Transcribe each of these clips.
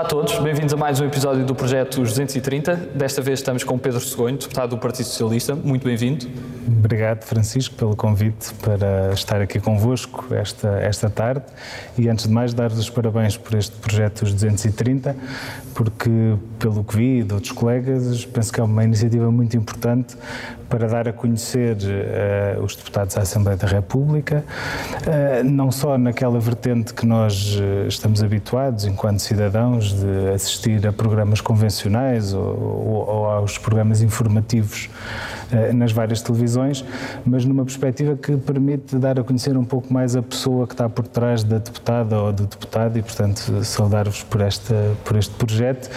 Olá a todos, bem-vindos a mais um episódio do Projeto 230. Desta vez estamos com Pedro Segonho, deputado do Partido Socialista. Muito bem-vindo. Obrigado, Francisco, pelo convite para estar aqui convosco esta, esta tarde. E antes de mais, dar-vos os parabéns por este Projeto 230, porque, pelo que vi de outros colegas, penso que é uma iniciativa muito importante para dar a conhecer uh, os deputados à Assembleia da República, uh, não só naquela vertente que nós uh, estamos habituados, enquanto cidadãos, de assistir a programas convencionais ou, ou, ou aos programas informativos nas várias televisões, mas numa perspectiva que permite dar a conhecer um pouco mais a pessoa que está por trás da deputada ou do deputado e, portanto, saudar-vos por, por este projeto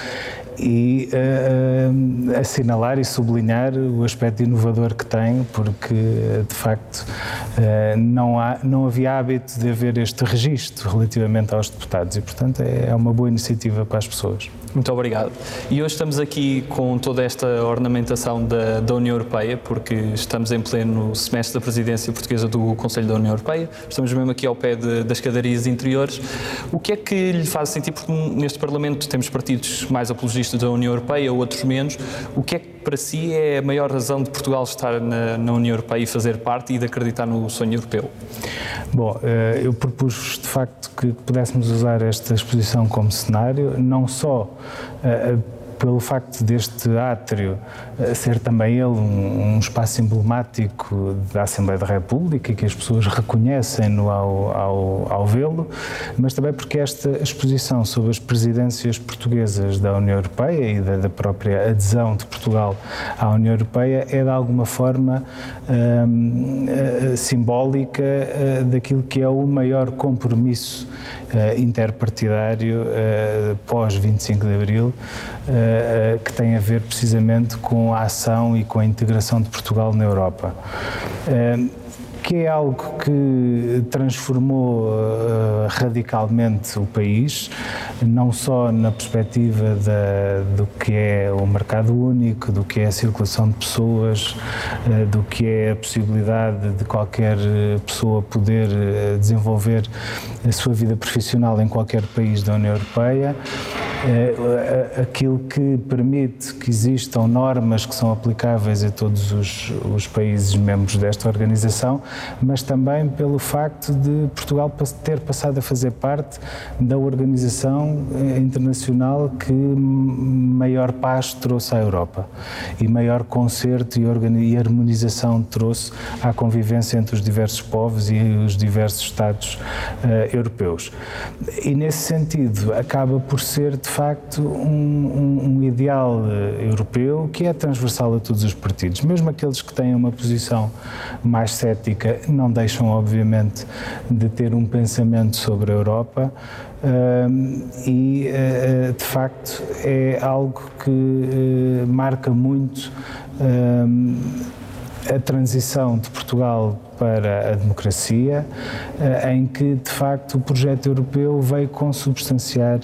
e uh, assinalar e sublinhar o aspecto inovador que tem, porque de facto uh, não, há, não havia hábito de haver este registro relativamente aos deputados e, portanto, é, é uma boa iniciativa para as pessoas. Muito obrigado. E hoje estamos aqui com toda esta ornamentação da, da, União Europeia, porque estamos em pleno semestre da presidência portuguesa do Conselho da União Europeia, estamos mesmo aqui ao pé de, das escadarias interiores. O que é que lhe faz sentir, porque neste Parlamento temos partidos mais apologistas da União Europeia, outros menos, o que é que para si é a maior razão de Portugal estar na, na União Europeia e fazer parte e de acreditar no sonho europeu? Bom, eh, eu propus de facto que pudéssemos usar esta exposição como cenário, não só uh, pelo facto deste átrio eh, ser também ele um, espaço emblemático da Assembleia da República que as pessoas reconhecem-no ao, ao, ao vê-lo, mas também porque esta exposição sobre as presidências portuguesas da União Europeia e da, da própria adesão de Portugal à União Europeia é de alguma forma hum, eh, simbólica uh, daquilo que é o maior compromisso interpartidário pós 25 de Abril uh, que tem a ver precisamente com a ação e com a integração de Portugal na Europa. Que é algo que transformou uh, radicalmente o país, não só na perspectiva da, do que é o mercado único, do que é a circulação de pessoas, uh, do que é a possibilidade de qualquer pessoa poder uh, desenvolver a sua vida profissional em qualquer país da União Europeia aquilo que permite que existam normas que são aplicáveis a todos os, os, países membros desta organização, mas também pelo facto de Portugal ter passado a fazer parte da organização eh, internacional que maior paz trouxe à Europa e maior concerto e harmonização trouxe à convivência entre os diversos povos e os diversos Estados uh, europeus. E nesse sentido, acaba por ser de facto um, um, um ideal uh, europeu que é transversal a todos os partidos. Mesmo aqueles que têm uma posição mais cética não deixam, obviamente, de ter um pensamento sobre a Europa. Uh, e uh, de facto é algo que uh, marca muito a transição de Portugal para a democracia, eh, em que, de facto, o projeto europeu veio consubstanciar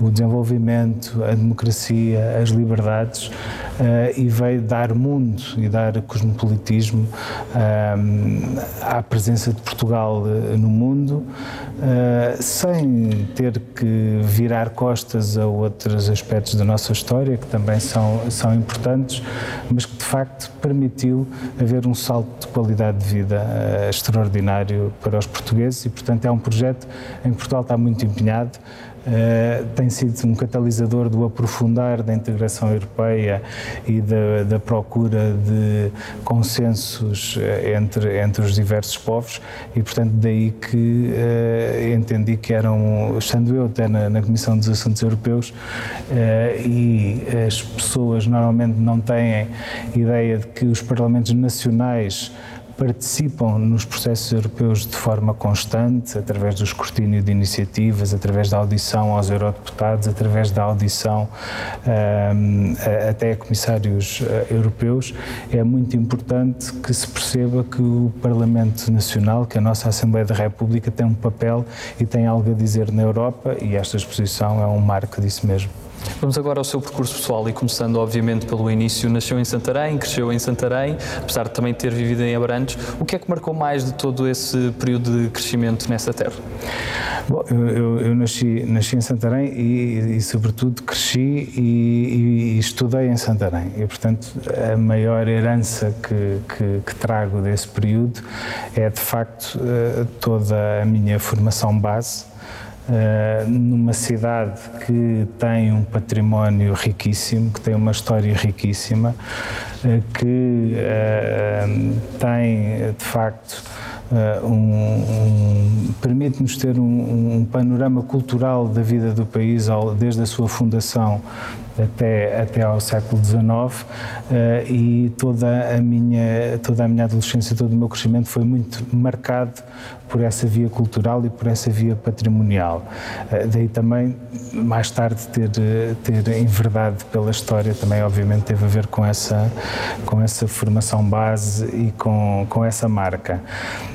o desenvolvimento, a democracia, as liberdades eh, e veio dar mundo e dar cosmopolitismo eh, à presença de Portugal no mundo, sem ter que virar costas a outros aspectos da nossa história, que também são, são importantes, mas que, de facto, permitiu haver um salto de qualidade de vida uh, extraordinário para os portugueses e, portanto, é um projeto em que Portugal está muito empenhado. Uh, tem sido um catalisador do aprofundar da integração europeia e da, da procura de consensos uh, entre, entre os diversos povos e, portanto, daí que uh, entendi que eram, estando eu até na, na Comissão dos Assuntos Europeus e as pessoas normalmente não têm ideia de que os parlamentos nacionais participam nos processos europeus de forma constante, através do escrutínio de iniciativas, através da audição aos eurodeputados, através da audição um, até a comissários uh, europeus, é muito importante que se perceba que o Parlamento Nacional, que a nossa Assembleia da República, tem um papel e tem algo a dizer na Europa e esta exposição é um marco disso mesmo. Vamos agora ao seu percurso pessoal e começando obviamente pelo início, nasceu em Santarém, cresceu em Santarém, apesar de também ter vivido em Abrantes. O que é que marcou mais de todo esse período de crescimento nessa terra? Bom, eu, eu, nasci, nasci em Santarém e, e sobretudo cresci e, e, estudei em Santarém e portanto a maior herança que, que, que trago desse período é de facto eh, toda a minha formação base Uh, numa cidade que tem um património riquíssimo, que tem uma história riquíssima, uh, que uh, tem de facto um, um, permite-nos ter um, um, panorama cultural da vida do país desde a sua fundação até, até ao século XIX e toda a, minha, toda a minha adolescência, todo o meu crescimento foi muito marcado por essa via cultural e por essa via patrimonial. Uh, daí também, mais tarde, ter, ter enverdado pela história também, obviamente, teve a ver com essa, com essa formação base e com, com essa marca.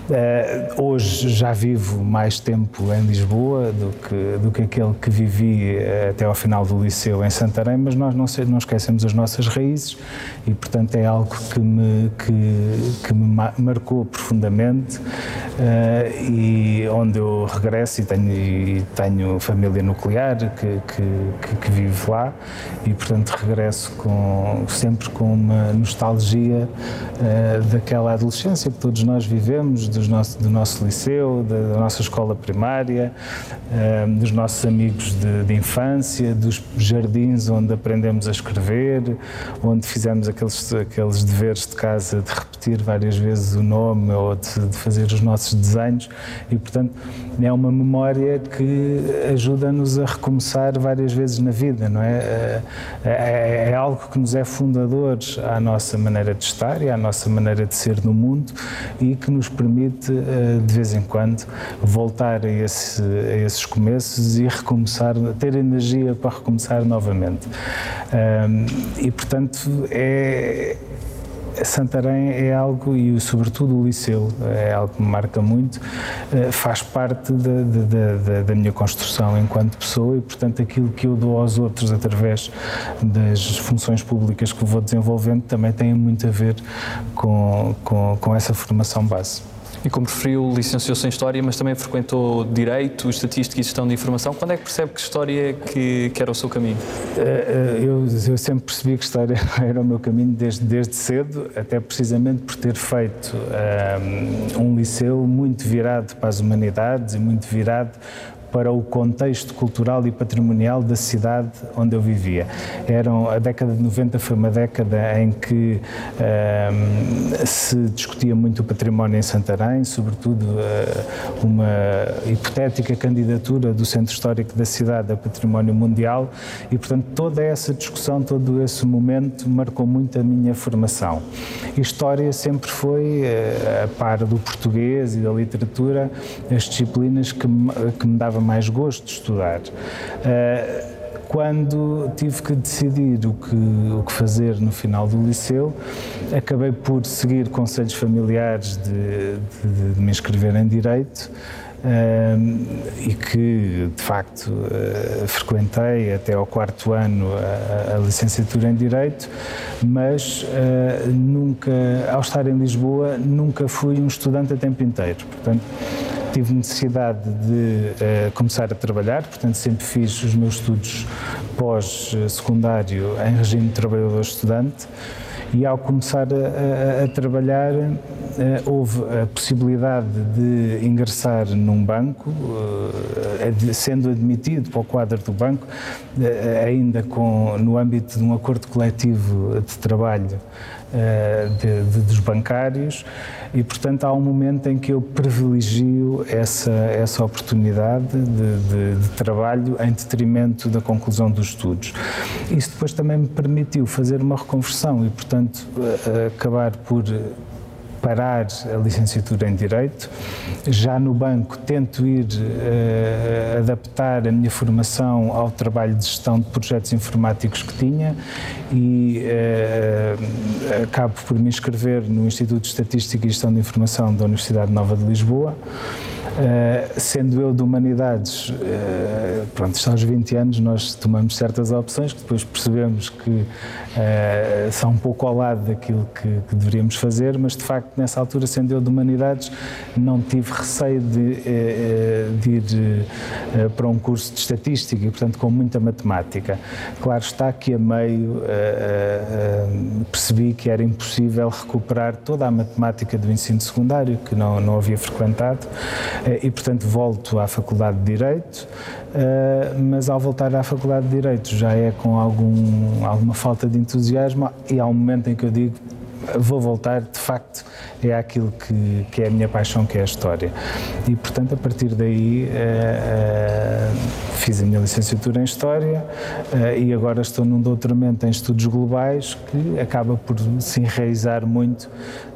Uh, hoje já vivo mais tempo em Lisboa do que, do que aquele que vivi até ao final do liceu em Santarém mas nós não, não esquecemos as nossas raízes e, portanto, é algo que me, que, que me marcou profundamente e onde eu regresso e tenho, e tenho família nuclear que, que, que, vive lá. E, portanto, regresso com, sempre com uma nostalgia uh, daquela adolescência que todos nós vivemos, dos nosso, do nosso liceu, da, nossa escola primária, uh, dos nossos amigos de, de infância, dos jardins onde aprendemos a escrever, onde fizemos aqueles, aqueles deveres de casa de repetir várias vezes o nome ou de, de fazer os nossos desenhos e, portanto, é uma memória que ajuda-nos a recomeçar várias vezes na vida, não é? É, é? é, algo que nos é fundador à nossa maneira de estar e à nossa maneira de ser no mundo e que nos permite, eh, de vez em quando, voltar a, esse, a esses começos e recomeçar, ter energia para recomeçar novamente. Um, e, portanto, é, Santarém é algo, e sobretudo o Liceu, é algo que me marca muito, eh, faz parte da, da, minha construção enquanto pessoa e, portanto, aquilo que eu dou aos outros através das funções públicas que vou desenvolvendo também tem muito a ver com, com, com essa formação base. E como referiu, licenciou-se em História, mas também frequentou Direito, Estatística e Gestão de Informação. Quando é que percebe que História que, que era o seu caminho? Eh, eh, eu, eu, sempre percebi que História era o meu caminho desde, desde cedo, até precisamente por ter feito um, um liceu muito virado para as humanidades e muito virado para o contexto cultural e patrimonial da cidade onde eu vivia. Eram, a década de 90 foi uma década em que um, se discutia muito o património em Santarém, sobretudo uh, uma hipotética candidatura do Centro Histórico da cidade a património mundial e, portanto, toda essa discussão, todo esse momento marcou muito a minha formação. História sempre foi, uh, a par do português e da literatura, as disciplinas que me, que me davam dava mais gosto de estudar. Uh, quando tive que decidir o que, o que fazer no final do liceu, acabei por seguir conselhos familiares de, de, de me inscrever em Direito. Um, e que de facto uh, frequentei até ao quarto ano a, a licenciatura em Direito, mas uh, nunca, ao estar em Lisboa, nunca fui um estudante a tempo inteiro. Portanto, tive necessidade de uh, começar a trabalhar, portanto sempre fiz os meus estudos pós-secundário em regime de trabalhador-estudante e ao começar a, a, a trabalhar uh, houve a possibilidade de ingressar num banco, sendo admitido para o quadro do banco, ainda com, no âmbito de um acordo coletivo de trabalho de, de, dos bancários e, portanto, há um momento em que eu privilegio essa, essa oportunidade de, de, trabalho em detrimento da conclusão dos estudos. Isso depois também me permitiu fazer uma reconversão e, portanto, acabar por parar a licenciatura em Direito. Já no banco tento ir uh, adaptar a minha formação ao trabalho de gestão de projetos informáticos que tinha e uh, acabo por me inscrever no Instituto de Estatística e Gestão de Informação da Universidade Nova de Lisboa. sendo eu de humanidades, pronto, está aos 20 anos, nós tomamos certas opções que depois percebemos que são um pouco ao lado daquilo que, que deveríamos fazer, mas de facto, nessa altura, sendo eu de humanidades, não tive receio de, de ir para um curso de estatística e, portanto, com muita matemática. Claro está que a meio percebi que era impossível recuperar toda a matemática do ensino secundário, que não, não havia frequentado, eh, e portanto volto à Faculdade de Direito, eh, mas ao voltar à Faculdade de Direito já é com algum, alguma falta de entusiasmo e há um momento em que eu digo vou voltar, de facto, é aquilo que, que é a minha paixão, que é a história. E, portanto, a partir daí uh, uh, fiz a minha licenciatura em História e agora estou num doutoramento em Estudos Globais que acaba por se enraizar muito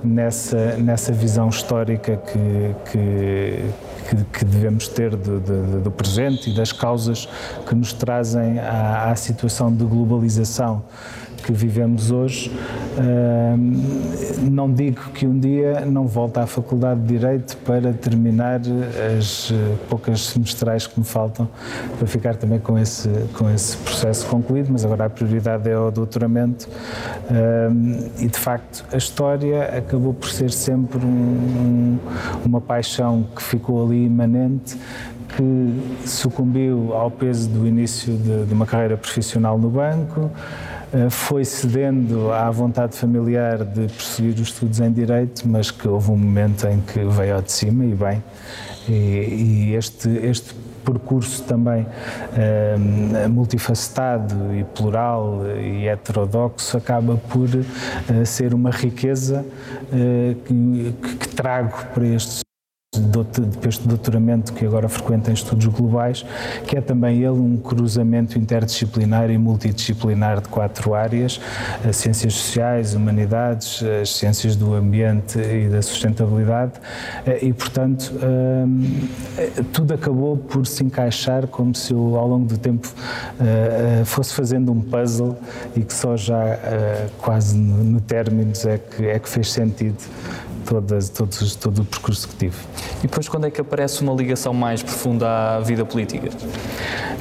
nessa, nessa visão histórica que, que que, que, devemos ter do, do, do, presente e das causas que nos trazem à, à situação de globalização que vivemos hoje. Não digo que um dia não volte à Faculdade de Direito para terminar as eh, poucas semestrais que me faltam para ficar também com esse, com esse processo concluído, mas agora a prioridade é o doutoramento e de facto a história acabou por ser sempre um, uma paixão que ficou ali imanente que sucumbiu ao peso do início de, de uma carreira profissional no banco, foi cedendo à vontade familiar de prosseguir os estudos em Direito, mas que houve um momento em que veio ao de cima e bem. E, e este, este percurso também eh, multifacetado e plural e heterodoxo acaba por uh, ser uma riqueza que, que, trago para estes este doutoramento que agora frequenta em estudos globais, que é também ele um cruzamento interdisciplinar e multidisciplinar de quatro áreas, as ciências sociais, humanidades, as ciências do ambiente e da sustentabilidade, e portanto hum, tudo acabou por se encaixar como se eu ao longo do tempo fosse fazendo um puzzle e que só já quase no término é que, é que fez sentido todas, todos, todo o percurso que tive. E depois, quando é que aparece uma ligação mais profunda à vida política?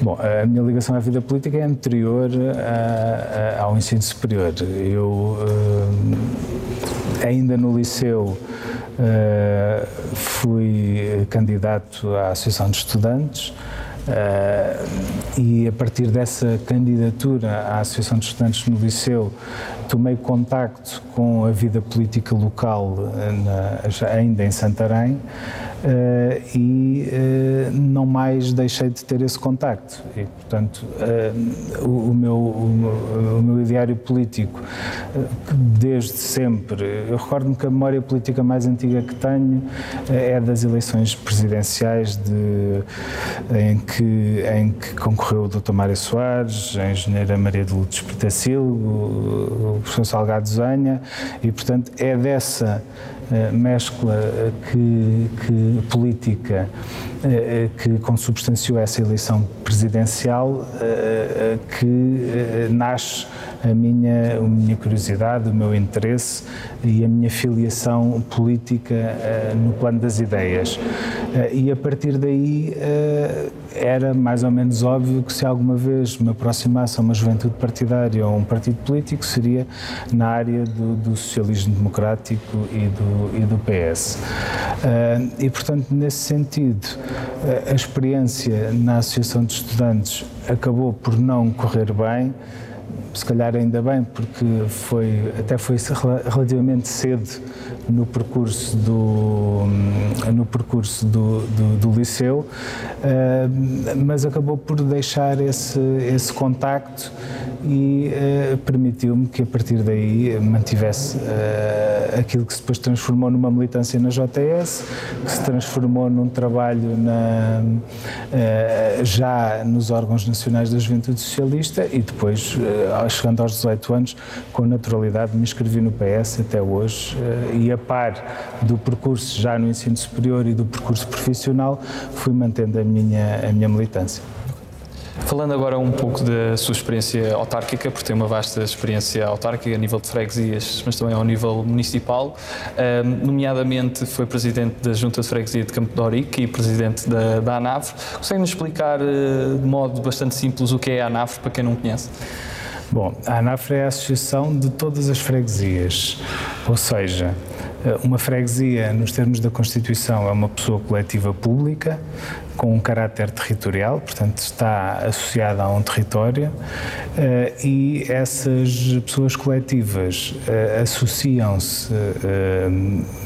Bom, a minha ligação à vida política é anterior a, a, ao ensino superior. Eu, uh, ainda no liceu, uh, fui candidato à Associação de Estudantes. Uh, e a partir dessa candidatura à Associação de Estudantes no Liceu, tomei contacto com a vida política local na, ainda em Santarém Uh, e uh, não mais deixei de ter esse contacto. E, portanto, o, o, meu, o, o, meu ideário político, desde sempre, eu recordo-me que a memória política mais antiga que tenho é das eleições presidenciais de, em, que, em que concorreu o Dr. Mário Soares, a engenheira Maria de Lourdes Pretacil, o, o professor Salgado Zanha, e, portanto, é dessa mescla que, que política eh, que consubstanciou essa eleição presidencial eh, que nasce a minha, a minha curiosidade, o meu interesse e a minha filiação política no plano das ideias. E a partir daí era mais ou menos óbvio que se alguma vez me aproximasse a uma juventude partidária ou a um partido político seria na área do, do socialismo democrático e do, e do PS. E portanto, nesse sentido, a experiência na Associação de Estudantes acabou por não correr bem, se calhar ainda bem, porque foi, até foi relativamente cedo no percurso do, no percurso do, do, do liceu, eh, mas acabou por deixar esse, esse contacto e uh, permitiu-me que a partir daí mantivesse uh, aquilo que depois transformou numa militância na JS, que se transformou num trabalho na, uh, já nos órgãos nacionais da Juventude Socialista e depois, chegando aos 18 anos, com naturalidade me inscrevi no PS até hoje e a par do percurso já no ensino superior e do percurso profissional, fui mantendo a minha, a minha militância. Falando agora um pouco da sua experiência autárquica, porque tem uma vasta experiência autárquica a nível de freguesias, mas também ao nível municipal, um, nomeadamente foi presidente da Junta de Freguesia de Campo de Orique e presidente da, da ANAV. Consegue-nos explicar uh, de modo bastante simples o que é a ANAV, para quem não conhece? Bom, a ANAF é a associação de todas as freguesias, ou seja, eh, uma freguesia, nos termos da Constituição, é uma pessoa coletiva pública com um caráter territorial, portanto está associada a um território eh, e essas pessoas coletivas eh, associam-se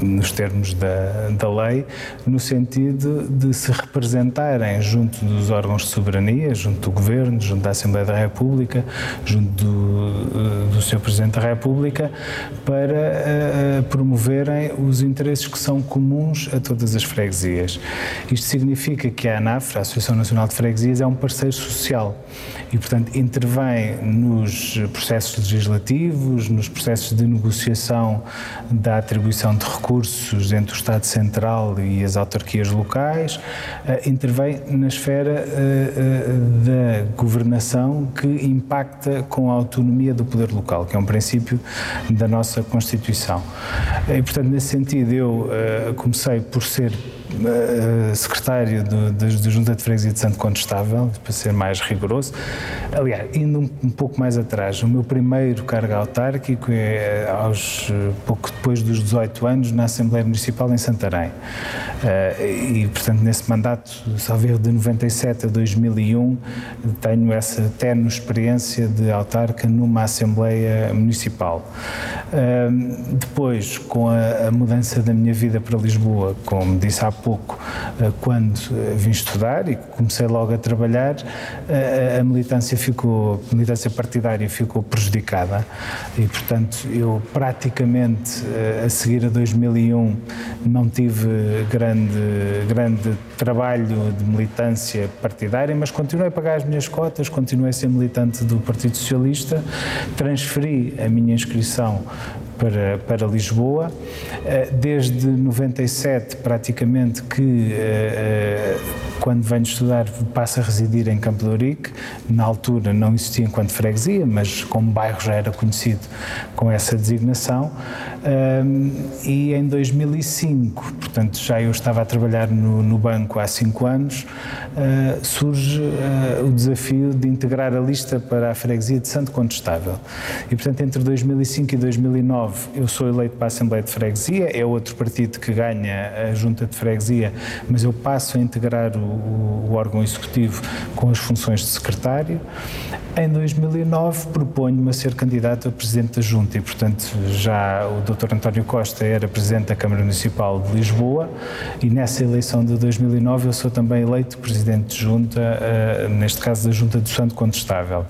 nos termos da, da lei no sentido de se representarem junto dos órgãos de soberania, junto do Governo, junto da Assembleia da República, junto do, do Sr. Presidente da República, para promoverem os interesses que são comuns a todas as freguesias. Isto significa que a ANAF, a Associação Nacional de Freguesias, é um parceiro social e, portanto, intervém nos processos legislativos, nos processos de negociação da atribuição de recursos entre o Estado Central e as autarquias locais, uh, intervém na esfera uh, uh, da governação que impacta com a autonomia do poder local, que é um princípio da nossa Constituição. E, portanto, nesse sentido, eu comecei por ser eh, secretário da Junta de Freguesia de Santo Condestável, para ser mais rigoroso. Aliás, indo um, um, pouco mais atrás, o meu primeiro cargo autárquico é aos pouco depois dos 18 anos na Assembleia Municipal em Santarém. Uh, e, portanto, nesse mandato, salvo de 97 a 2001, tenho essa terno experiência de autarca numa Assembleia Municipal. Uh, depois, com a, a mudança da minha vida para Lisboa, como disse há pouco, eh, quando eh, vim estudar e comecei logo a trabalhar, eh, a militância ficou, a militância partidária ficou prejudicada e, portanto, eu praticamente a seguir a 2001 não tive grande, grande trabalho de militância partidária, mas continuei a pagar as minhas cotas, continuei a ser militante do Partido Socialista, transferi a minha inscrição para, para Lisboa. Eh, desde 97, praticamente, que eh, eh, quando venho estudar passo a residir em Campo de Ourique. Na altura não existia enquanto freguesia, mas como bairro já era conhecido com essa designação. E em 2005, portanto já eu estava a trabalhar no, no banco há cinco anos, surge o desafio de integrar a lista para a freguesia de Santo Contestável. E portanto entre 2005 e 2009 2009 eu sou eleito para a Assembleia de Freguesia, é outro partido que ganha a Junta de Freguesia, mas eu passo a integrar o, o órgão executivo com as funções de secretário. Em 2009 proponho-me a ser candidato a Presidente da Junta e, portanto, já o Dr. António Costa era Presidente da Câmara Municipal de Lisboa e nessa eleição de 2009 eu sou também eleito Presidente de Junta, uh, neste caso da Junta do Santo Contestável.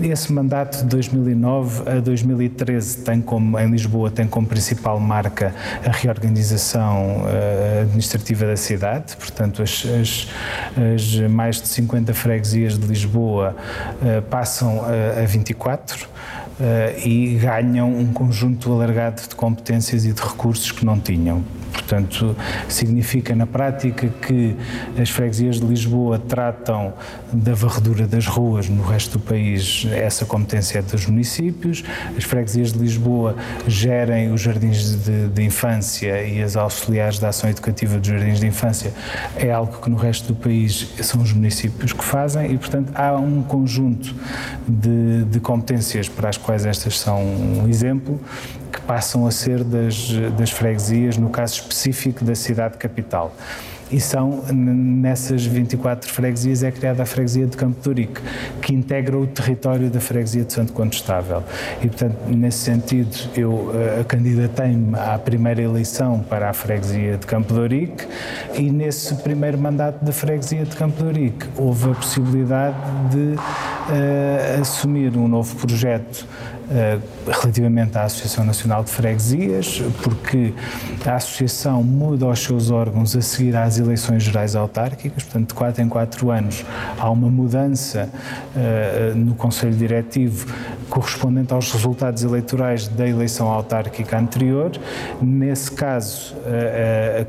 Esse mandato de 2009 a 2013 tem como, em Lisboa tem como principal marca a reorganização uh, administrativa da cidade, portanto as, as, as, mais de 50 freguesias de Lisboa uh, passam a, a 24 uh, e ganham um conjunto alargado de competências e de recursos que não tinham. Portanto, significa na prática que as freguesias de Lisboa tratam da varredura das ruas, no resto do país essa competência é dos municípios, as freguesias de Lisboa gerem os jardins de, de infância e as auxiliares da ação educativa dos jardins de infância, é algo que no resto do país são os municípios que fazem e, portanto, há um conjunto de, de competências para as quais estas são um exemplo passam a ser das, das freguesias, no caso específico da cidade capital e são nessas 24 freguesias é criada a freguesia de Campo de Urique, que integra o território da freguesia de Santo Condestável. E, portanto, nesse sentido, eu uh, candidatei-me à primeira eleição para a freguesia de Campo de Urique e nesse primeiro mandato da freguesia de Campo de Urique houve a possibilidade de uh, assumir um novo projeto relativamente à Associação Nacional de Freguesias, porque a Associação muda os seus órgãos a seguir às eleições gerais autárquicas, portanto, de 4 em 4 anos há uma mudança uh, no Conselho Diretivo correspondente aos resultados eleitorais da eleição autárquica anterior. Nesse caso,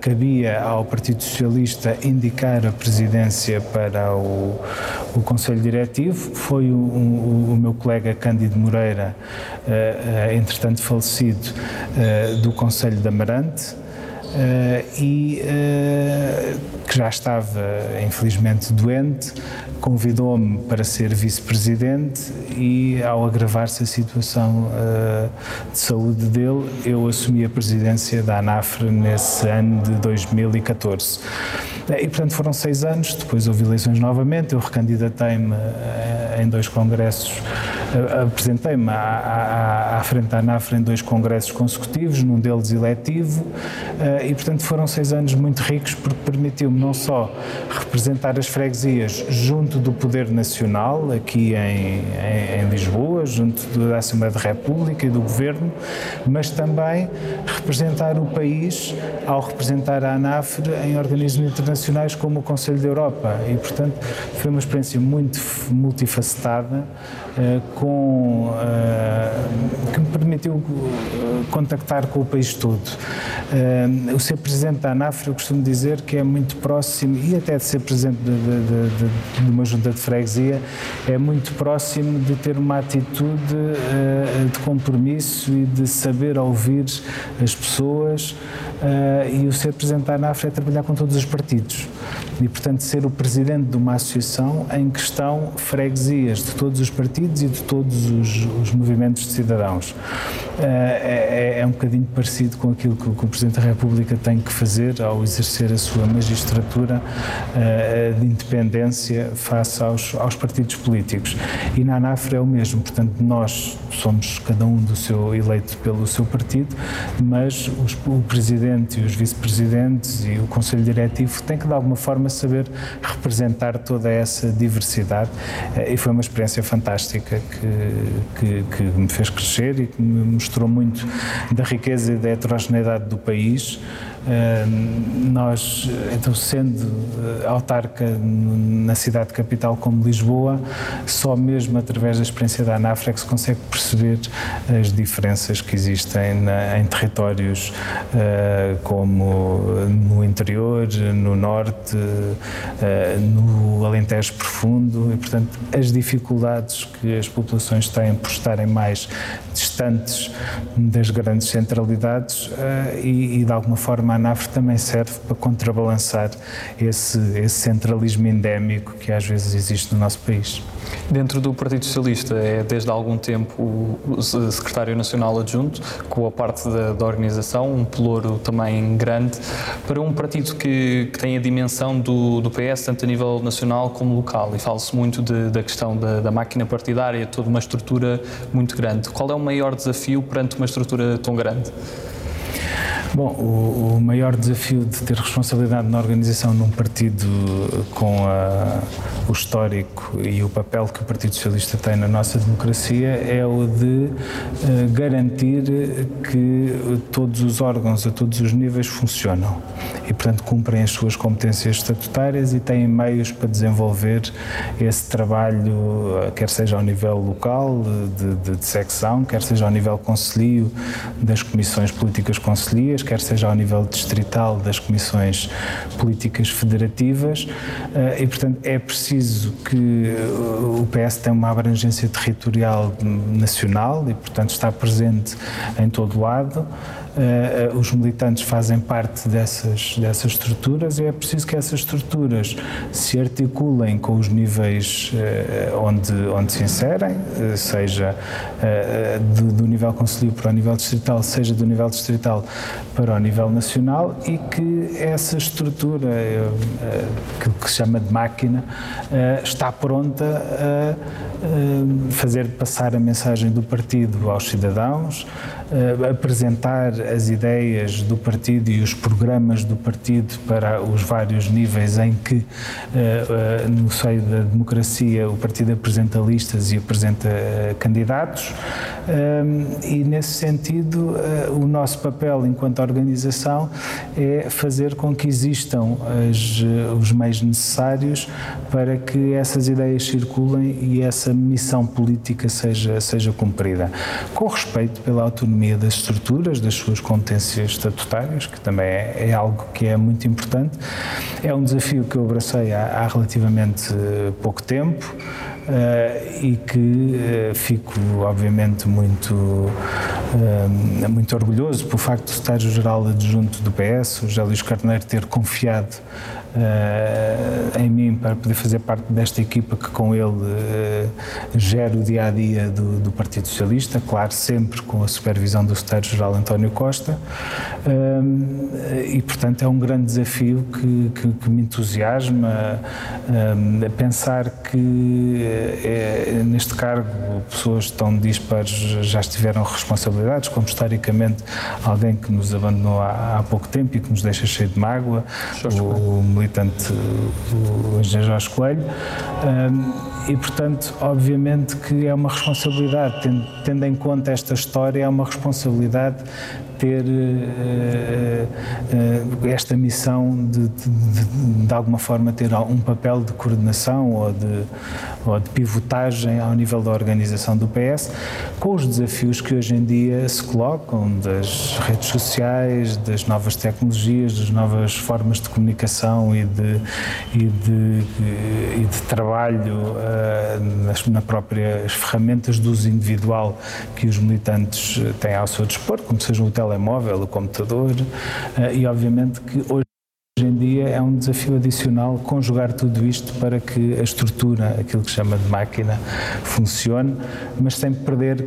cabia ao Partido Socialista indicar a presidência para o, o Conselho Diretivo. Foi o, o, o meu colega Cândido Moreira, entretanto falecido, do Conselho de Amarante. E que já estava infelizmente doente, convidou-me para ser vice-presidente e ao agravar-se a situação de saúde dele, eu assumi a presidência da ANAFRE nesse ano de 2014. E portanto foram seis anos, depois houve eleições novamente, eu recandidatei-me em dois congressos apresentei-me à, à, à, frente da ANAFRA em dois congressos consecutivos, num deles eletivo, eh, e portanto foram seis anos muito ricos porque permitiu-me não só representar as freguesias junto do Poder Nacional, aqui em, em, em Lisboa, junto da Assembleia da República e do Governo, mas também representar o país ao representar a ANAFRE em organismos internacionais como o Conselho da Europa. E, portanto, foi uma experiência muito multifacetada, com, uh, que me permitiu eh, contactar com o país todo. O ser presidente da ANAF, eu costumo dizer que é muito próximo, e até de ser presidente de, de, de, de uma junta de freguesia, é muito próximo de ter uma atitude de compromisso e de saber ouvir as pessoas. e o ser presidente da ANAF é trabalhar com todos os partidos e, portanto, ser o presidente de uma associação em que estão freguesias de todos os partidos e de todos os, os movimentos de cidadãos. Eh, é, é, é, um bocadinho parecido com aquilo que, o Presidente da República tem que fazer ao exercer a sua magistratura uh, de independência face aos, aos partidos políticos. E na ANAFRA é o mesmo, portanto, nós somos cada um do seu eleito pelo seu partido, mas os, o Presidente e os Vice-Presidentes e o Conselho Diretivo têm que, de alguma forma, saber representar toda essa diversidade uh, e foi uma experiência fantástica que, que, que me fez crescer e que me mostrou muito da riqueza e da heterogeneidade do país nós, então, sendo eh, autarca na cidade capital como Lisboa, só mesmo através da experiência da ANAFRA é se consegue perceber as diferenças que existem na, em territórios uh, como no interior, no norte, no Alentejo Profundo. E, portanto, as dificuldades que as populações têm por estarem mais distantes das grandes centralidades e, e, de alguma forma, a ANAF também serve para contrabalançar esse, esse centralismo endémico que às vezes existe no nosso país. Dentro do Partido Socialista é desde há algum tempo o secretário nacional adjunto, com a parte da, da organização, um pelouro também grande, para um partido que, que tem a dimensão do, do, PS, tanto a nível nacional como local. E fala-se muito de, da questão da, da, máquina partidária, toda uma estrutura muito grande. Qual é o maior desafio perante uma estrutura tão grande? Bom, o, o, maior desafio de ter responsabilidade na organização num partido com a, o histórico e o papel que o Partido Socialista tem na nossa democracia é o de uh, garantir que todos os órgãos a todos os níveis funcionam. E, portanto, cumprem as suas competências estatutárias e têm meios para desenvolver esse trabalho, eh, quer seja ao nível local, de, de, de secção, quer seja ao nível conselho das comissões políticas conselhias, quer seja ao nível distrital das comissões políticas federativas, eh, e, portanto, é preciso que eh, o PS tenha uma abrangência territorial nacional e, portanto, está presente em todo lado. Uh, os militantes fazem parte dessas, dessas estruturas e é preciso que essas estruturas se articulem com os níveis uh, onde, onde se inserem, uh, seja do, do, nível conselho para o nível distrital, seja do nível distrital para o nível nacional e que essa estrutura, que se chama de máquina, está pronta a fazer passar a mensagem do partido aos cidadãos, apresentar as ideias do partido e os programas do partido para os vários níveis em que, no seio da democracia, o partido apresenta listas e apresenta candidatos. E, nesse sentido, o nosso papel enquanto organização é fazer com que existam as, os meios necessários para que essas ideias circulem e essa missão política seja, seja cumprida. Com respeito pela autonomia das estruturas, das suas competências estatutárias, que também é, é algo que é muito importante. É um desafio que eu abracei há, há relativamente pouco tempo. Uh, e que uh, fico, obviamente, muito, uh, muito orgulhoso pelo facto do Secretário-Geral Adjunto do PS, o José Luís Carneiro, ter confiado uh, em mim para poder fazer parte desta equipa que com ele uh, gera o dia a dia do, do, Partido Socialista, claro, sempre com a supervisão do Secretário-Geral António Costa. Uh, e, portanto, é um grande desafio que, que, que me entusiasma pensar que é, neste cargo pessoas tão dispares já estiveram responsabilidades, como historicamente alguém que nos abandonou há, há pouco tempo e que nos deixa cheio de mágoa, o, o militante, o engenheiro Jorge Coelho. e, portanto, obviamente que é uma responsabilidade, tendo, em conta esta história, é uma responsabilidade ter uh, uh, esta missão de, de, de, alguma forma, ter um papel de coordenação ou de, ou de pivotagem ao nível da organização do PS, com os desafios que hoje em dia se colocam das redes sociais, das novas tecnologias, das novas formas de comunicação e de, e de, e de trabalho uh, nas, na próprias ferramentas do uso individual que os militantes têm ao seu dispor, como seja o tele telemóvel, o computador, eh, e obviamente que hoje Hoje em dia é um desafio adicional conjugar tudo isto para que a estrutura, aquilo que chama de máquina, funcione, mas sem perder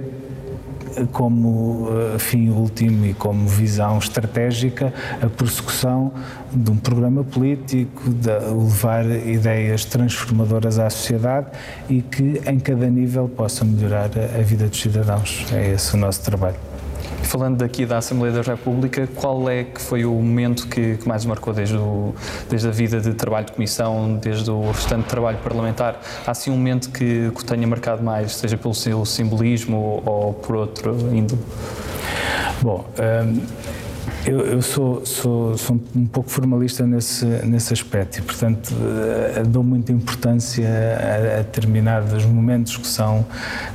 como eh, fim último e como visão estratégica a persecução de um programa político, de levar ideias transformadoras à sociedade e que em cada nível possa melhorar a vida dos cidadãos. É esse o nosso trabalho. Falando daqui da Assembleia da República, qual é que foi o momento que, que mais marcou desde, o, desde a vida de trabalho de comissão, desde o restante trabalho parlamentar? Há assim um momento que, que tenha marcado mais, seja pelo seu simbolismo ou, ou por outro índole? Bom, hum, eu, eu sou, sou, sou, um pouco formalista nesse, nesse aspecto e, portanto, uh, dou muita importância a, a, determinados momentos que são,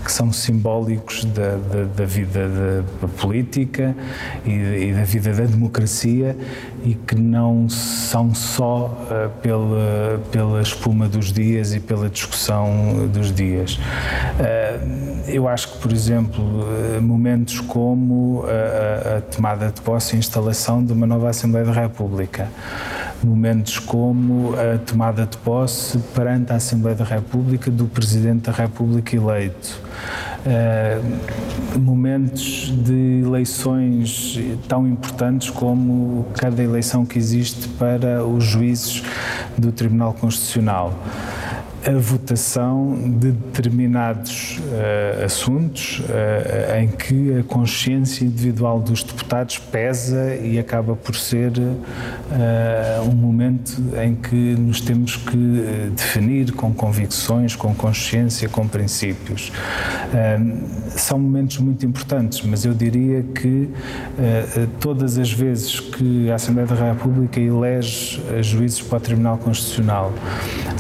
que são simbólicos da, da, da vida da, política e, e, da vida da democracia e que não são só uh, pela, pela espuma dos dias e pela discussão dos dias. Uh, eu acho que, por exemplo, momentos como a, a tomada de posse e instalação de uma nova Assembleia da República, momentos como a tomada de posse perante a Assembleia da República do Presidente da República eleito. Uh, momentos de eleições tão importantes como cada eleição que existe para os juízes do Tribunal Constitucional a votação de determinados uh, assuntos uh, em que a consciência individual dos deputados pesa e acaba por ser uh, um momento em que nos temos que definir com convicções, com consciência, com princípios. são momentos muito importantes, mas eu diria que todas as vezes que a Assembleia da República elege juízes para o Tribunal Constitucional,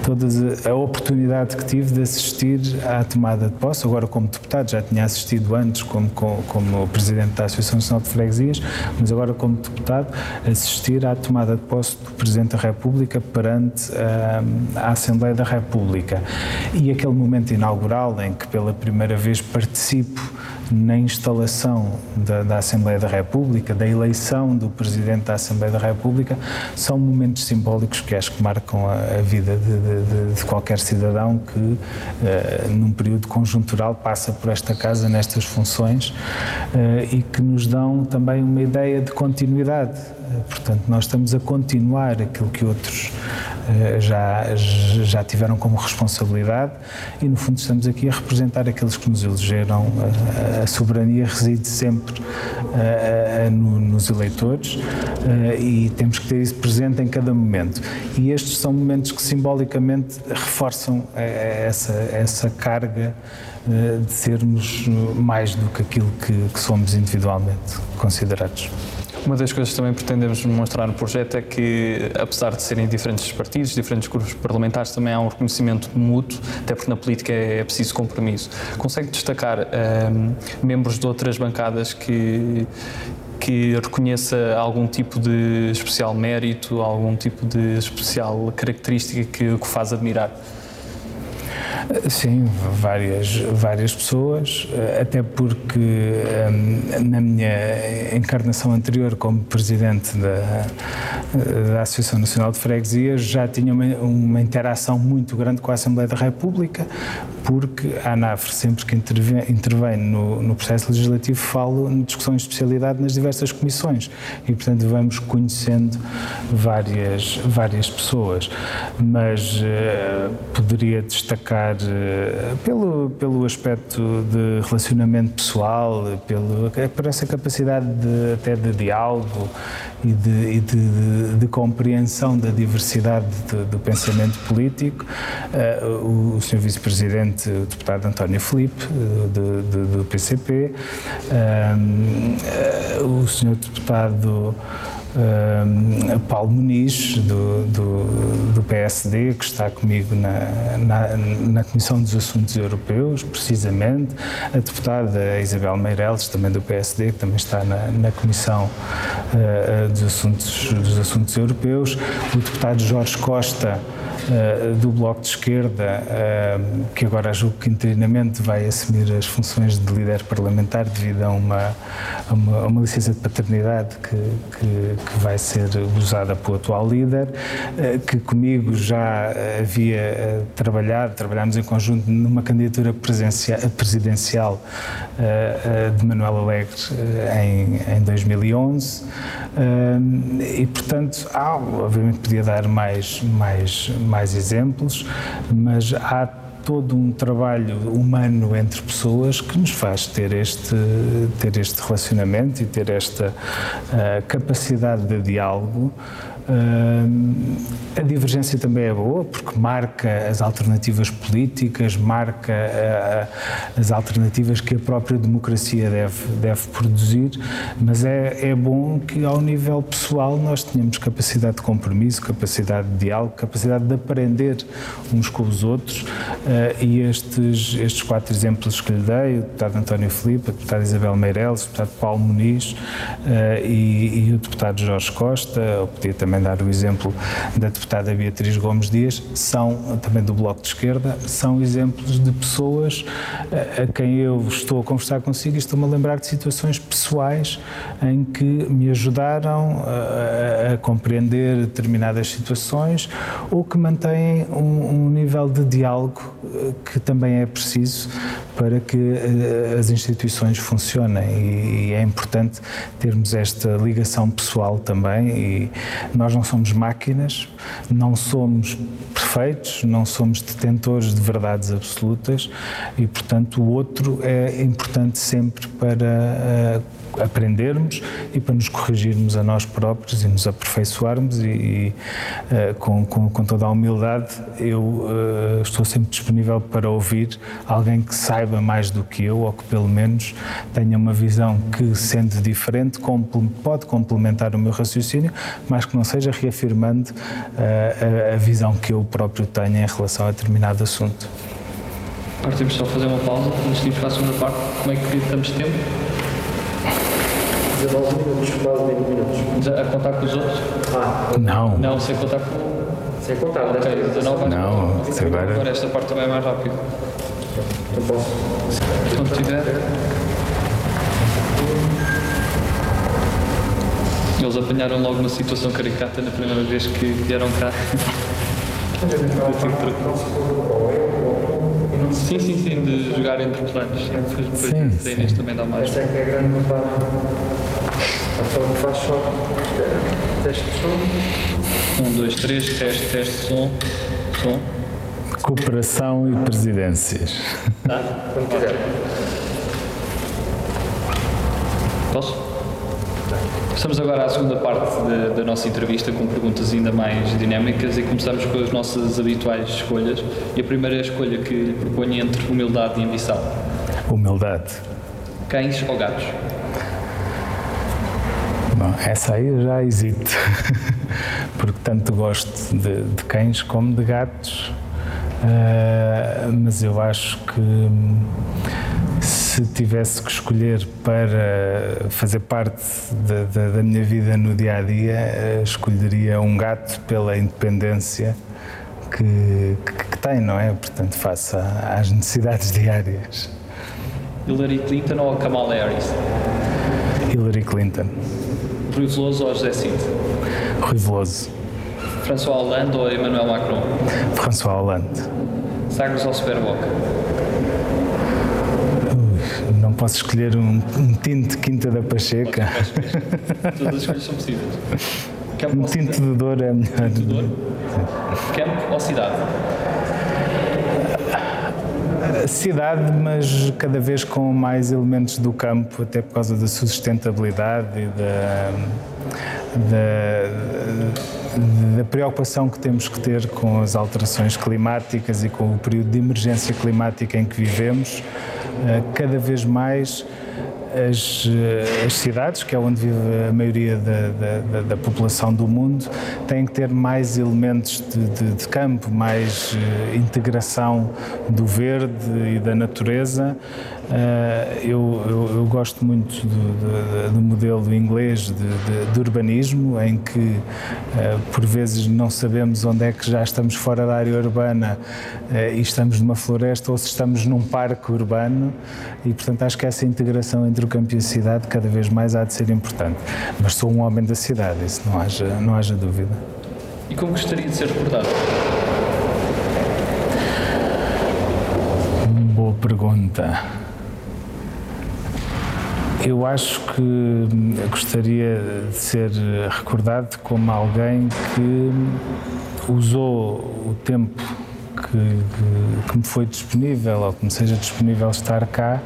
todas a oportunidade que tive de assistir à tomada de posse, agora como deputado, já tinha assistido antes como, como, como presidente da Associação Nacional de Freguesias, mas agora como deputado, assistir à tomada de posse do Presidente da República perante ah, a Assembleia da República. E aquele momento inaugural em que pela primeira vez participo na instalação da, da, Assembleia da República, da eleição do Presidente da Assembleia da República, são momentos simbólicos que acho que marcam a, a vida de, de, de, qualquer cidadão que, uh, num período conjuntural, passa por esta casa nestas funções uh, e que nos dão também uma ideia de continuidade. Portanto, nós estamos a continuar aquilo que outros já, já tiveram como responsabilidade e, no fundo, estamos aqui a representar aqueles que nos elegeram. A, a soberania reside sempre nos eleitores e temos que ter isso presente em cada momento. E estes são momentos que simbolicamente reforçam essa, essa carga de sermos mais do que aquilo que, que somos individualmente considerados. Uma das coisas que também pretendemos mostrar no projeto é que, apesar de serem diferentes partidos, diferentes grupos parlamentares, também há um reconhecimento mútuo, até porque na política é, é preciso compromisso. Consegue destacar um, membros de outras bancadas que, que reconheça algum tipo de especial mérito, algum tipo de especial característica que o faz admirar? Sim, várias, várias pessoas, até porque hum, na minha encarnação anterior como presidente da, da Associação Nacional de Freguesias já tinha uma, uma interação muito grande com a Assembleia da República, porque a ANAFRE, sempre que intervém, intervém no, no, processo legislativo, falo em discussões de especialidade nas diversas comissões e, portanto, vamos conhecendo várias, várias pessoas. Mas uh, poderia destacar uh, pelo, pelo aspecto de relacionamento pessoal, pelo, por essa capacidade de, até de diálogo e de, e de, de, de compreensão da diversidade do pensamento político, uh, o, o Sr. Vice-Presidente, o deputado António Filipe, uh, do PCP, o Sr. Deputado uh, Paulo Muniz, do, do, do, PSD, que está comigo na, na, na, Comissão dos Assuntos Europeus, precisamente, a deputada Isabel Meireles, também do PSD, que também está na, na Comissão uh, dos, Assuntos, dos Assuntos Europeus, o deputado Jorge Costa, uh, do Bloco de Esquerda, uh, que agora julgo que interinamente vai assumir as funções de líder parlamentar devido a uma, a uma, a uma licença de paternidade que, que, que, vai ser usada pelo atual líder, uh, que comigo já havia trabalhado, trabalhámos em conjunto numa candidatura presidencial de Manuel Alegre em, em 2011 e, portanto, ah, obviamente podia dar mais, mais, mais exemplos, mas há todo um trabalho humano entre pessoas que nos faz ter este, ter este relacionamento e ter esta uh, capacidade de diálogo a divergência também é boa, porque marca as alternativas políticas, marca as alternativas que a própria democracia deve, deve produzir, mas é, é bom que, ao nível pessoal, nós tenhamos capacidade de compromisso, capacidade de diálogo, capacidade de aprender uns com os outros. Ah, e estes, estes quatro exemplos que lhe dei, o deputado António Filipe, a deputada Isabel Meireles, o deputado Paulo Muniz ah, e, e o deputado Jorge Costa, eu podia também também dar o exemplo da deputada Beatriz Gomes Dias, são também do Bloco de Esquerda, são exemplos de pessoas a, quem eu estou a conversar consigo e estou-me a lembrar de situações pessoais em que me ajudaram a, a compreender determinadas situações ou que mantêm um, um nível de diálogo eh, que também é preciso para que eh, as instituições funcionem. E é importante termos esta ligação pessoal também e nós não somos máquinas, não somos perfeitos, não somos detentores de verdades absolutas e, portanto, o outro é importante sempre para eh, aprendermos e para nos corrigirmos a nós próprios e nos aperfeiçoarmos e, e uh, com, com, com, toda a humildade eu uh, estou sempre disponível para ouvir alguém que saiba mais do que eu ou que pelo menos tenha uma visão que sendo diferente pode complementar o meu raciocínio mas que não seja reafirmando uh, a, a visão que eu próprio tenho em relação a determinado assunto. Agora temos só fazer uma pausa antes de ir para a segunda parte. Como é que estamos de tempo? 19 minutos, quase 20 minutos. A contar com os outros? Ah. Não. Não, sem contar com. Sem contar, Ok, 19 Não, isso agora. Agora esta parte também é mais rápida. Então posso. Quando tiver. Eles apanharam logo uma situação caricata na primeira vez que vieram cá. Sim, sim, sim, de jogar entre planos. Depois, depois também dá mais. Esta é que é a grande vantagem. Então faz só teste de som. Um, dois, três, teste, teste, som, som. Cooperação e presidências. Tá? Quando quiser. Posso? Estamos agora à segunda parte da, da nossa entrevista com perguntas ainda mais dinâmicas e começamos com as nossas habituais escolhas. E a primeira escolha que lhe proponho é entre humildade e ambição. Humildade. Cães ou gatos? Bom, essa aí eu já hesito, porque tanto gosto de, de cães como de gatos, Ah, mas eu acho que se tivesse que escolher para fazer parte da, minha vida no dia a dia, eh, escolheria um gato pela independência que, que- que tem, não é? Portanto, face a- às necessidades diárias. Hillary Clinton ou Kamala Harris? Hillary Clinton, Rui Veloso ou José Cid? Rui Veloso, François Hollande ou Emmanuel Macron? François Hollande. Sagres ou Superboc? Não posso escolher um, um tinto de Quinta da Pacheca. Todas as escolhas são possíveis. Campo Um tinto de dor é melhor. Campo ou cidade? Cidade, mas cada vez com mais elementos do campo, até por causa da sustentabilidade e da, da, da preocupação que temos que ter com as alterações climáticas e com o período de emergência climática em que vivemos. Eh, Cada vez mais as, eh, as cidades, que é onde vive a maioria da, da- da- população do mundo, têm que ter mais elementos de, de- de campo, mais eh, integração do verde e da natureza. Eh, eu, eu- eu gosto muito do, do- do modelo inglês de, de- de urbanismo, em que eh, por vezes não sabemos onde é que já estamos fora da área urbana eh, e estamos numa floresta ou se estamos num parque urbano e portanto acho que essa integração entre o campo e a cidade cada vez mais há de ser importante. Mas sou um homem da cidade, isso não haja, não haja dúvida. E como gostaria de ser recordado? Boa pergunta. Eu acho que hum, gostaria de ser recordado como alguém que usou o tempo que, que- me foi disponível ou que me seja disponível estar cá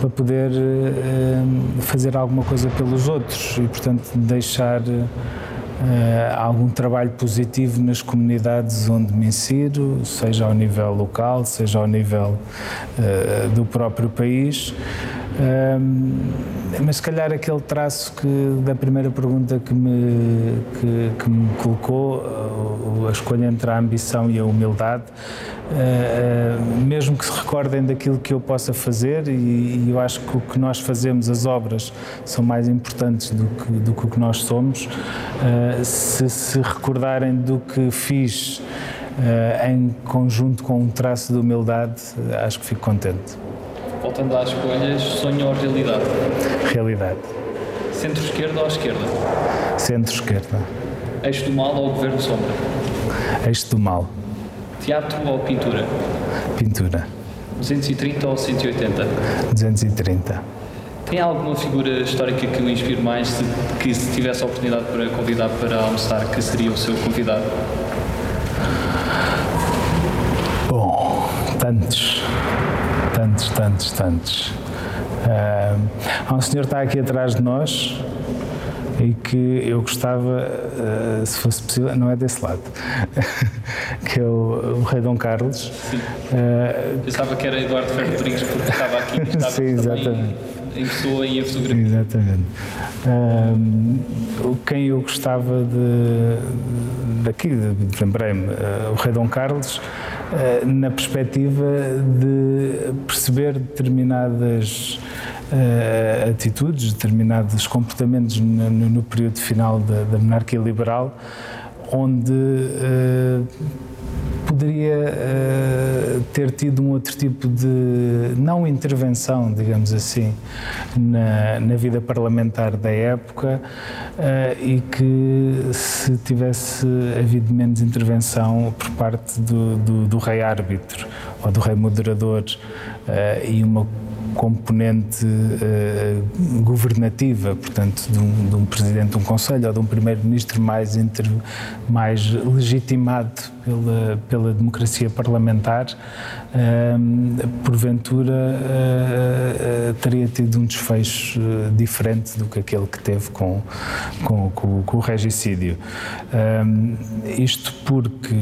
para poder hum, fazer alguma coisa pelos outros e, portanto, deixar eh, algum trabalho positivo nas comunidades onde me insiro, seja ao nível local, seja ao nível eh, do próprio país. Ahm, mas se calhar aquele traço que da primeira pergunta que me, que, que me colocou, a escolha entre a ambição e a humildade, uh, mesmo que se recordem daquilo que eu possa fazer, e, e eu acho que o que nós fazemos, as obras, são mais importantes do que, do que o que nós somos, uh, se se recordarem do que fiz uh, em conjunto com um traço de humildade, acho que fico contente. Voltando às escolhas, sonho ou realidade? Realidade. Centro-esquerda ou esquerda? Centro-esquerda. Eixo do mal ou governo sombra? Eixo do mal. Teatro ou pintura? Pintura. 230 ou 180? 230. Tem alguma figura histórica que o inspire mais, se- que se tivesse a oportunidade para convidar para almoçar, que seria o seu convidado? Bom, tantos. Tantos, tantos, tantos. Ah, há um senhor que está aqui atrás de nós e que eu gostava, ah, se fosse possível, não é desse lado, que é o, o rei Dom Carlos. Ah, Pensava que era Eduardo Ferro Rodrigues porque estava aqui, estava Sim, exatamente. em pessoa e em fotografia. Exatamente. O- quem eu gostava de, daqui, lembrei-me, eh, o rei Dom Carlos, na perspectiva de perceber determinadas eh, atitudes, determinados comportamentos no, no- período final da, da monarquia liberal, onde eh, poderia eh, ter tido um outro tipo de, não intervenção, digamos assim, na, na vida parlamentar da época eh, e que se tivesse havido menos intervenção por parte do, do, do rei árbitro ou do rei moderador eh, e uma componente uh, governativa, portanto, de um, de um, presidente de um conselho ou de um primeiro-ministro mais, mais legitimado pela, pela democracia parlamentar, uh, porventura uh, teria tido um desfecho diferente do que aquele que teve com, com, com, com o regicídio. isto porque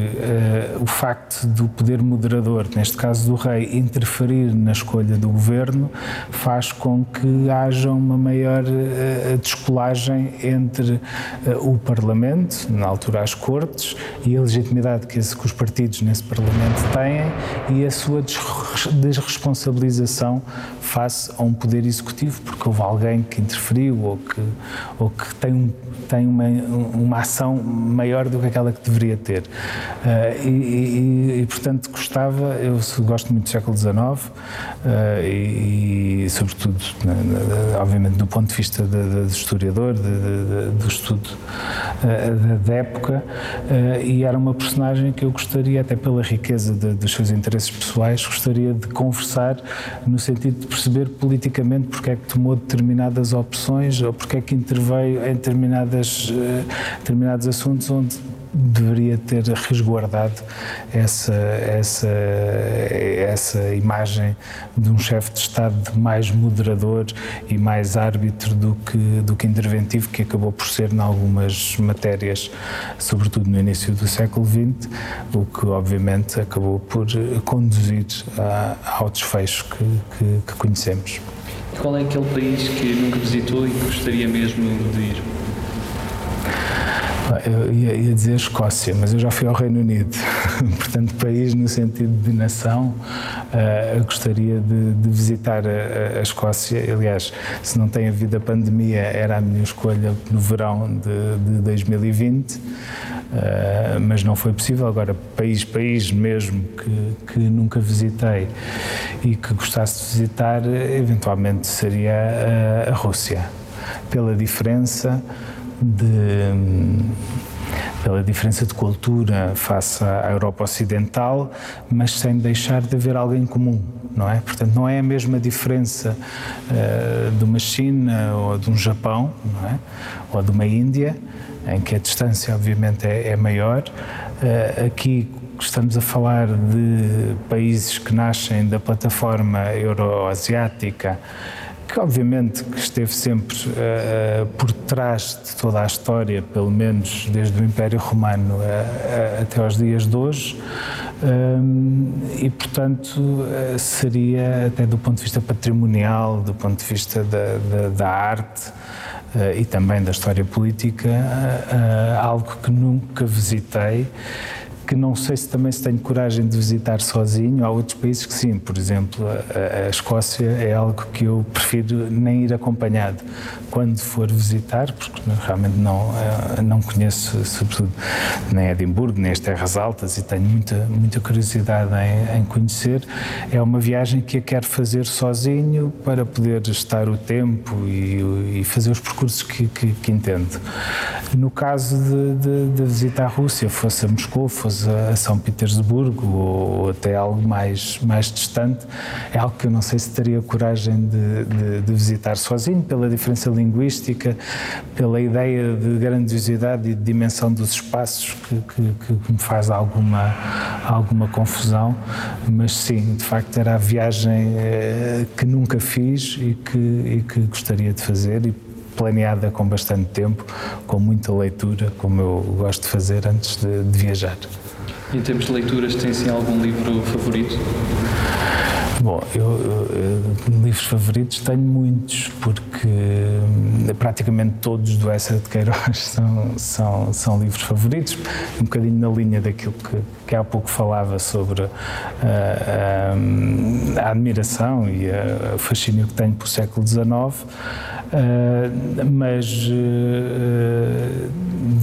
o facto do poder moderador, neste caso do rei, interferir na escolha do governo, faz com que haja uma maior descolagem entre o Parlamento, na altura as Cortes, e a legitimidade que, que os partidos nesse Parlamento têm e a sua desresponsabilização face a um poder executivo, porque houve alguém que interferiu ou que, ou que tem, um, tem uma, uma ação maior do que aquela que deveria ter. Uh, e, e, e, portanto, gostava, eu gosto muito do século XIX uh, e, e, sobretudo, obviamente, do ponto de vista de, de, de historiador, de, do estudo uh, da época, e era uma personagem que eu gostaria, até pela riqueza dos seus interesses pessoais, gostaria de conversar no sentido de perceber politicamente porque é que tomou determinadas opções ou porque é que interveio em determinadas, determinados assuntos onde deveria ter resguardado essa, essa, essa imagem de um chefe de Estado mais moderador e mais árbitro do que, do que interventivo, que acabou por ser em algumas matérias, sobretudo no início do século XX, o que obviamente acabou por conduzir a, ao desfecho que, que, que conhecemos. Qual é aquele país que nunca visitou e gostaria mesmo de ir? Eu ia, ia, dizer Escócia, mas eu já fui ao Reino Unido. Portanto, país no sentido de nação, uh, gostaria de, de visitar a, a, Escócia. Aliás, se não tem havido a pandemia, era a minha escolha no verão de, de 2020. Uh, eh, mas não foi possível. Agora, país, país mesmo que, que nunca visitei e que gostasse de visitar, eventualmente seria a, a Rússia, pela diferença de pela diferença de cultura face à Europa Ocidental, mas sem deixar de haver alguém comum, não é? Portanto, não é a mesma diferença uh, de uma China ou de um Japão, não é? Ou de uma Índia, em que a distância, obviamente, é, é maior. Uh, aqui estamos a falar de países que nascem da plataforma euroasiática que obviamente que esteve sempre uh, por trás de toda a história, pelo menos desde o Império Romano uh, uh, até aos dias de hoje, e portanto seria até do ponto de vista patrimonial, do ponto de vista da, da, da arte e também da história política, algo que nunca visitei que não sei se também se tenho coragem de visitar sozinho. Há outros países que sim, por exemplo, a, a Escócia é algo que eu prefiro nem ir acompanhado quando for visitar, porque realmente não, eh, não conheço, sobretudo, nem Edimburgo, nem as Terras Altas e tenho muita, muita curiosidade em, em conhecer. É uma viagem que eu quero fazer sozinho para poder estar o tempo e, e fazer os percursos que, que, que entendo. No caso de, de, de visitar a Rússia, fosse a Moscou, fosse a São Petersburgo ou até algo mais, mais distante, é algo que eu não sei se teria coragem de, de, de visitar sozinho, pela diferença linguística, pela ideia de grandiosidade e de dimensão dos espaços que, que, que me faz alguma, alguma confusão, mas sim, de facto era a viagem eh, que nunca fiz e que, e que gostaria de fazer e planeada com bastante tempo, com muita leitura, como eu gosto de fazer antes de, de viajar. Em termos de leituras, tem sim algum livro favorito? Bom, eu, eu, livros favoritos tenho muitos, porque hum, praticamente todos do Essa de Queiroz são, são, são livros favoritos, um bocadinho na linha daquilo que, que há pouco falava sobre a, a, hum, a admiração e a, o fascínio que tenho por século XIX. Uh, mas uh,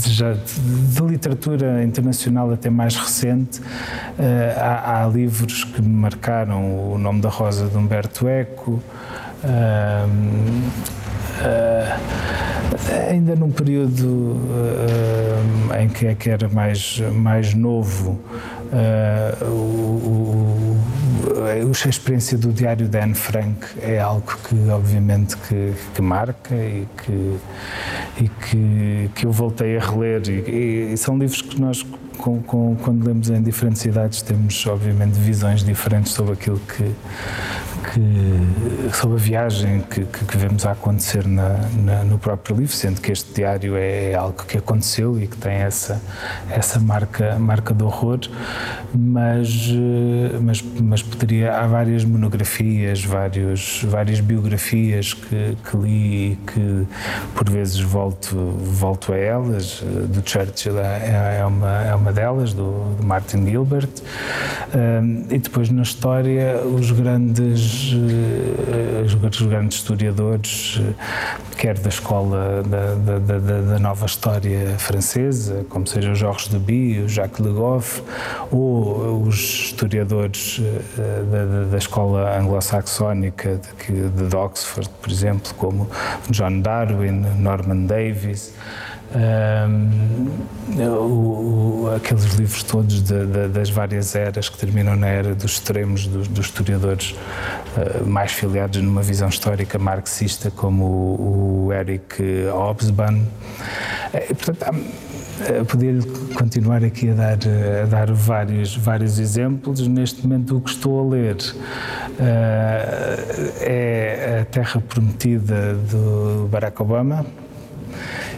já de, literatura internacional até mais recente, uh, há, há, livros que marcaram, O Nome da Rosa de Humberto Eco, ainda num período em que, é que era mais, mais novo, Uh, o, o, a experiência do diário de Anne Frank é algo que obviamente que, que marca e que, e que, que eu voltei a reler. E, e são livros que nós com, com, quando lemos em diferentes idades temos obviamente visões diferentes sobre aquilo que, que, sobre a viagem que, que, que vemos a acontecer na, na, no próprio livro, sendo que este diário é, é algo que aconteceu e que tem essa, essa marca, marca de horror, mas, eh, mas, mas poderia, há várias monografias, vários, várias biografias que, que li e que por vezes volto, volto a elas, eh, do Churchill é, é, uma, é uma delas, do, do Martin Gilbert, um, e depois na história os grandes eh, os grandes historiadores, eh, quer da escola da, da, da, da nova história francesa, como seja o Georges Duby, o Jacques Le Goff, ou os historiadores eh, da, escola anglo-saxónica de, de Oxford, por exemplo, como John Darwin, Norman Davies. Um, o, o, aqueles livros todos de, de, das várias eras que terminam na era dos extremos dos, dos historiadores uh, mais filiados numa visão histórica marxista, como o, o Eric Hobsbawm. Uh, portanto, podia continuar aqui a dar, a dar vários, vários exemplos. Neste momento, o que estou a ler uh, é A Terra Prometida do Barack Obama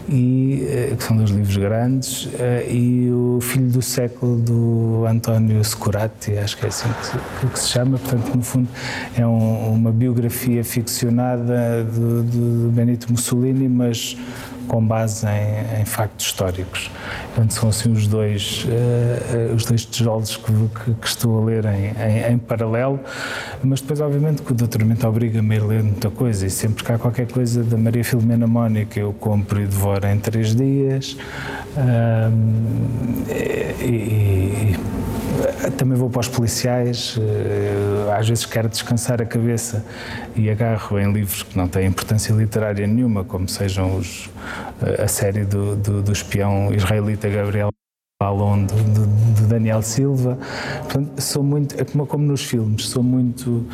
e, eh, que são dois livros grandes, eh, e o Filho do Século do António Scurati, acho que é assim que, que se chama, portanto, no fundo, é um, uma biografia ficcionada de Benito Mussolini, mas com base em, em, factos históricos. Portanto, são assim os dois, uh, os dois tijolos que, que, que, estou a ler em, em, em, paralelo, mas depois, obviamente, que o doutoramento obriga-me a ler muita coisa e sempre que há qualquer coisa da Maria Filomena Mónica eu compro e devoro em três dias. e, e, também vou para os policiais, eh, às vezes quero descansar a cabeça e agarro em livros que não têm importância literária nenhuma, como sejam os, eh, a série do, do, do espião israelita Gabriel Ballon de, de, Daniel Silva. Portanto, sou muito, é como, nos filmes, sou muito uh,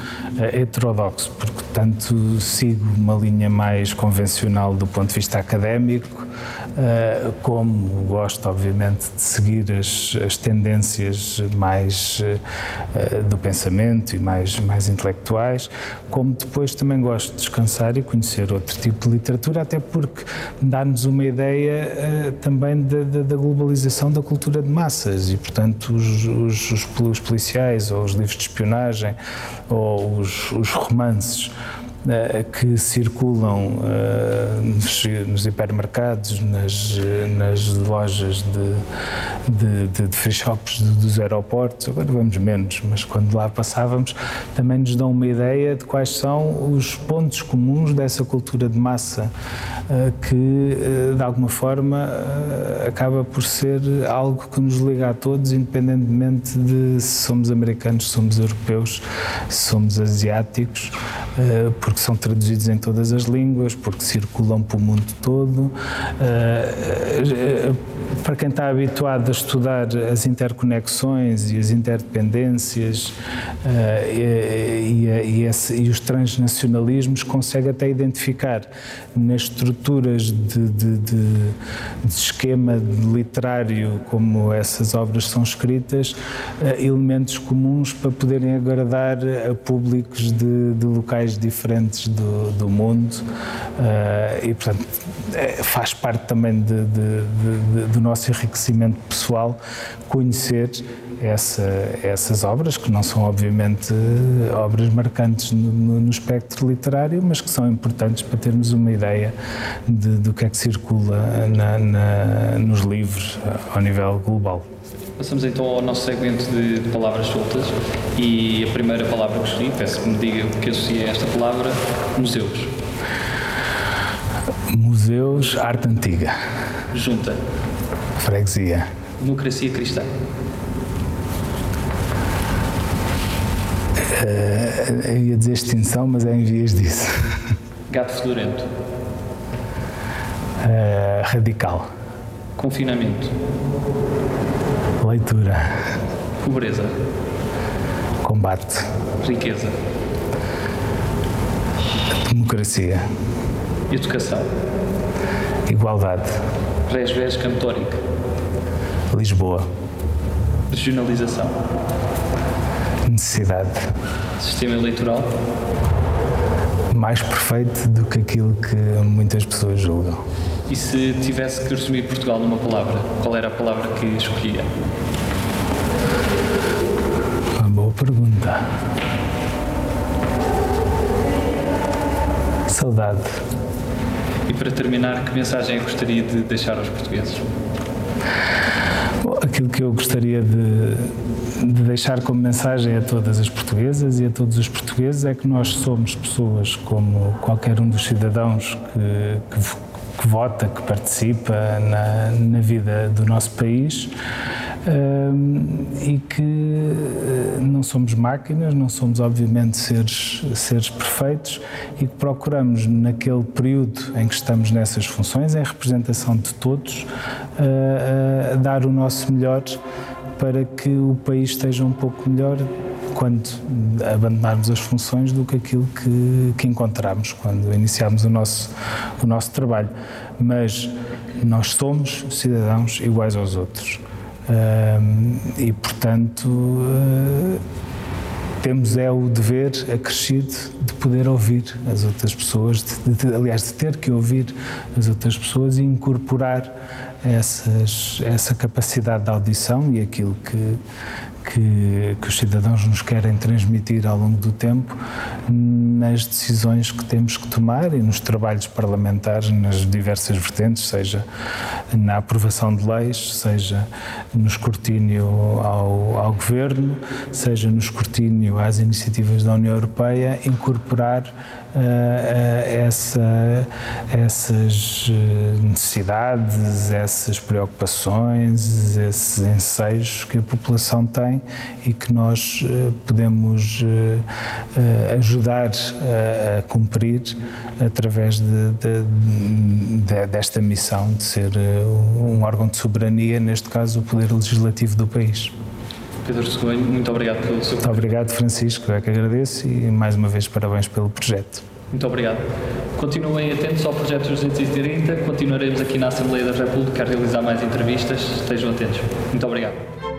heterodoxo, porque tanto sigo uma linha mais convencional do ponto de vista académico, uh, como gosto, obviamente, de seguir as, as tendências mais uh, do pensamento e mais, mais intelectuais, como depois também gosto de descansar e conhecer outro tipo de literatura, até porque dá-nos uma ideia também da, da, da globalização da cultura de massas e, portanto, os, os, os policiais ou os livros de espionagem ou os, os romances que circulam uh, nos, hipermercados, nas, nas lojas de, de, de, de free shops dos aeroportos, agora vamos menos, mas quando lá passávamos, também nos dão uma ideia de quais são os pontos comuns dessa cultura de massa uh, que, de alguma forma, acaba por ser algo que nos liga a todos, independentemente de se somos americanos, se somos europeus, se somos asiáticos, são traduzidos em todas as línguas, porque circulam para o mundo todo. Para quem está habituado a estudar as interconexões e as interdependências e, e, os transnacionalismos, consegue até identificar nas estruturas de, de, de, de esquema literário, como essas obras são escritas, elementos comuns para poderem agradar a públicos de locais diferentes do, do mundo uh, e, portanto, é, faz parte também de, de, de, do nosso enriquecimento pessoal conhecer essa, essas obras, que não são obviamente obras marcantes no, no, espectro literário, mas que são importantes para termos uma ideia de, do que é que circula na, na, nos livros ao nível global. Passamos então ao nosso segmento de, palavras soltas e a primeira palavra que escolhi, peço que me diga o que associa a esta palavra, museus. Museus, arte antiga. Junta. Freguesia. Democracia cristã. Uh, eu ia dizer extinção, mas é em vias disso. Gato fedorento. Uh, radical. Confinamento. Leitura. Pobreza. Combate. Riqueza. Democracia. Educação. Igualdade. Resvés cantórica. Lisboa. Regionalização. Necessidade. Sistema eleitoral. Mais perfeito do que aquilo que muitas pessoas julgam. E se tivesse que resumir Portugal numa palavra, qual era a palavra que escolhia? Uma boa pergunta. Saudade. E para terminar, que mensagem gostaria de deixar aos portugueses? Bom, aquilo que eu gostaria de, de, deixar como mensagem a todas as portuguesas e a todos os portugueses é que nós somos pessoas como qualquer um dos cidadãos que, que, que vota, que participa na, na vida do nosso país e que eh, não somos máquinas, não somos obviamente seres, seres perfeitos e que procuramos naquele período em que estamos nessas funções, em representação de todos, uh, uh, dar o nosso melhor para que o país esteja um pouco melhor quando abandonarmos as funções do que aquilo que, que encontramos quando iniciarmos o nosso, o nosso trabalho. Mas nós somos cidadãos iguais aos outros e, portanto, uh, temos é o dever acrescido de poder ouvir as outras pessoas, de, de, aliás, de ter que ouvir as outras pessoas e incorporar essas, essa capacidade de audição e aquilo que, que, que, os cidadãos nos querem transmitir ao longo do tempo nas decisões que temos que tomar e nos trabalhos parlamentares nas diversas vertentes, seja na aprovação de leis, seja no escrutínio ao, ao governo, seja no escrutínio às iniciativas da União Europeia, incorporar essa, essas eh, necessidades, essas preocupações, esses enseios que a população tem e que nós eh, podemos eh, ajudar a cumprir através de, de, de, desta missão de ser um órgão de soberania, neste caso o Poder Legislativo do país. Pedro Segonho, muito obrigado pelo seu Muito obrigado, Francisco, é que agradeço e mais uma vez parabéns pelo projeto. Muito obrigado. Continuem atentos ao projeto 230, continuaremos aqui na Assembleia da República a realizar mais entrevistas, estejam atentos. Muito obrigado.